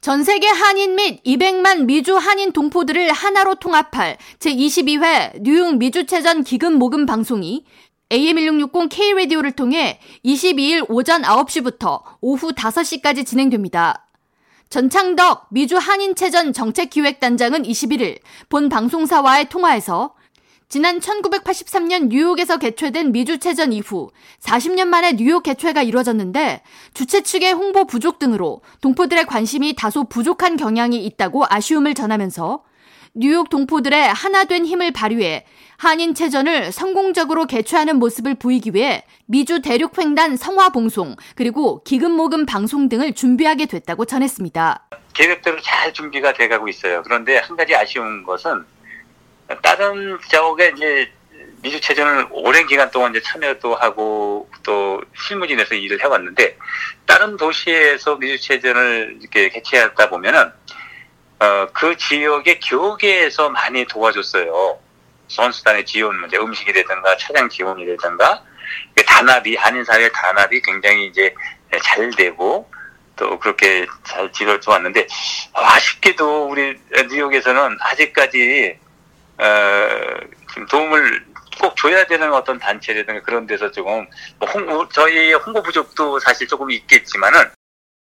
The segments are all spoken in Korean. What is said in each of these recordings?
전 세계 한인 및 200만 미주 한인 동포들을 하나로 통합할 제22회 뉴욕 미주체전 기금 모금 방송이 AM1660 K-라디오를 통해 22일 오전 9시부터 오후 5시까지 진행됩니다. 전창덕 미주 한인체전 정책기획단장은 21일 본 방송사와의 통화에서 지난 1983년 뉴욕에서 개최된 미주체전 이후 40년 만에 뉴욕 개최가 이루어졌는데 주최 측의 홍보 부족 등으로 동포들의 관심이 다소 부족한 경향이 있다고 아쉬움을 전하면서 뉴욕 동포들의 하나 된 힘을 발휘해 한인체전을 성공적으로 개최하는 모습을 보이기 위해 미주 대륙횡단 성화봉송 그리고 기금모금 방송 등을 준비하게 됐다고 전했습니다. 계획대로 잘 준비가 돼가고 있어요. 그런데 한 가지 아쉬운 것은 다른 지역에 이제 미주체전을 오랜 기간 동안 이제 참여도 하고 또 실무진에서 일을 해왔는데 다른 도시에서 미주체전을 이렇게 개최하다 보면은 어, 그 지역의 교계에서 많이 도와줬어요. 선수단의 지원 문제, 음식이라든가 차량 지원이라든가 단합이 한인사회 단합이 굉장히 이제 잘 되고 또 그렇게 잘 지도해 왔는데 아쉽게도 우리 뉴욕에서는 아직까지 어, 좀 도움을 꼭 줘야 되는 어떤 단체라든가 그런 데서 조금 뭐 홍, 저희 홍보 부족도 사실 조금 있겠지만은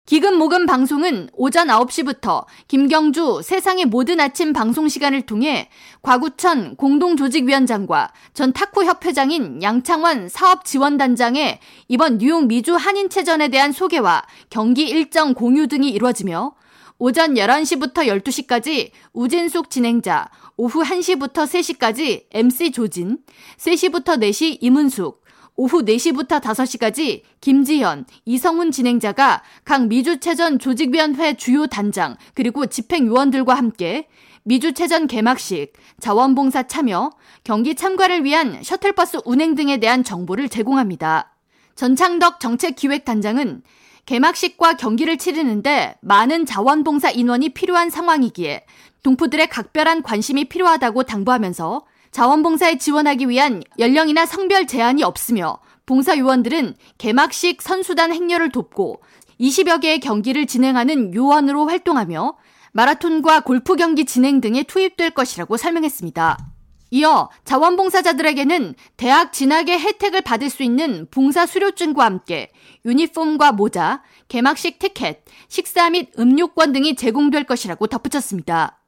기금 모금 방송은 오전 9시부터 김경주 세상의 모든 아침 방송 시간을 통해 과구천 공동조직위원장과 전 탁구 협회장인 양창원 사업지원단장의 이번 뉴욕 미주 한인체전에 대한 소개와 경기 일정 공유 등이 이루어지며 오전 11시부터 12시까지 우진숙 진행자, 오후 1시부터 3시까지 MC 조진, 3시부터 4시 임은숙, 오후 4시부터 5시까지 김지현, 이성훈 진행자가 각 미주체전 조직위원회 주요 단장 그리고 집행위원들과 함께 미주체전 개막식, 자원봉사 참여, 경기 참가를 위한 셔틀버스 운행 등에 대한 정보를 제공합니다. 전창덕 정책기획단장은 개막식과 경기를 치르는데 많은 자원봉사 인원이 필요한 상황이기에 동포들의 각별한 관심이 필요하다고 당부하면서 자원봉사에 지원하기 위한 연령이나 성별 제한이 없으며 봉사요원들은 개막식 선수단 행렬을 돕고 20여 개의 경기를 진행하는 요원으로 활동하며 마라톤과 골프 경기 진행 등에 투입될 것이라고 설명했습니다. 이어 자원봉사자들에게는 대학 진학의 혜택을 받을 수 있는 봉사 수료증과 함께 유니폼과 모자, 개막식 티켓, 식사 및 음료권 등이 제공될 것이라고 덧붙였습니다.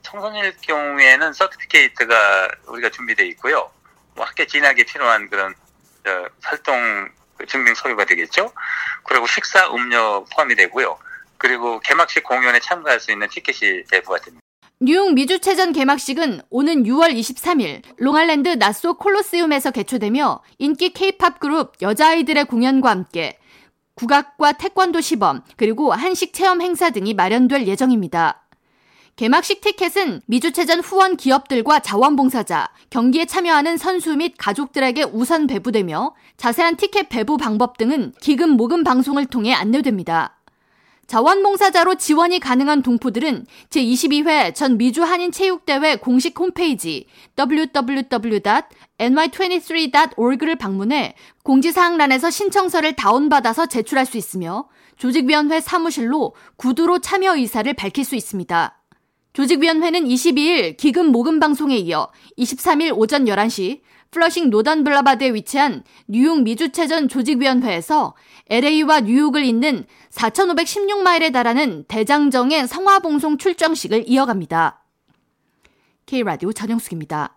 청소년일 경우에는 certificate가 우리가 준비되어 있고요. 뭐 학교 진학에 필요한 그런 어, 활동 증빙 서류가 되겠죠. 그리고 식사 음료 포함이 되고요. 그리고 개막식 공연에 참가할 수 있는 티켓이 배부가 됩니다. 뉴욕 미주체전 개막식은 오는 6월 23일 롱알랜드 나소 콜로세움에서 개최되며 인기 케이팝 그룹 여자아이들의 공연과 함께 국악과 태권도 시범 그리고 한식 체험 행사 등이 마련될 예정입니다. 개막식 티켓은 미주체전 후원 기업들과 자원봉사자, 경기에 참여하는 선수 및 가족들에게 우선 배부되며 자세한 티켓 배부 방법 등은 기금 모금 방송을 통해 안내됩니다. 자원봉사자로 지원이 가능한 동포들은 제22회 전 미주 한인 체육대회 공식 홈페이지 www.ny23.org를 방문해 공지사항란에서 신청서를 다운받아서 제출할 수 있으며 조직위원회 사무실로 구두로 참여 의사를 밝힐 수 있습니다. 조직위원회는 22일 기금 모금 방송에 이어 23일 오전 11시 플러싱 노던 블라바드에 위치한 뉴욕 미주체전 조직위원회에서 LA와 뉴욕을 잇는 4,516마일에 달하는 대장정의 성화봉송 출정식을 이어갑니다. K라디오 전영숙입니다.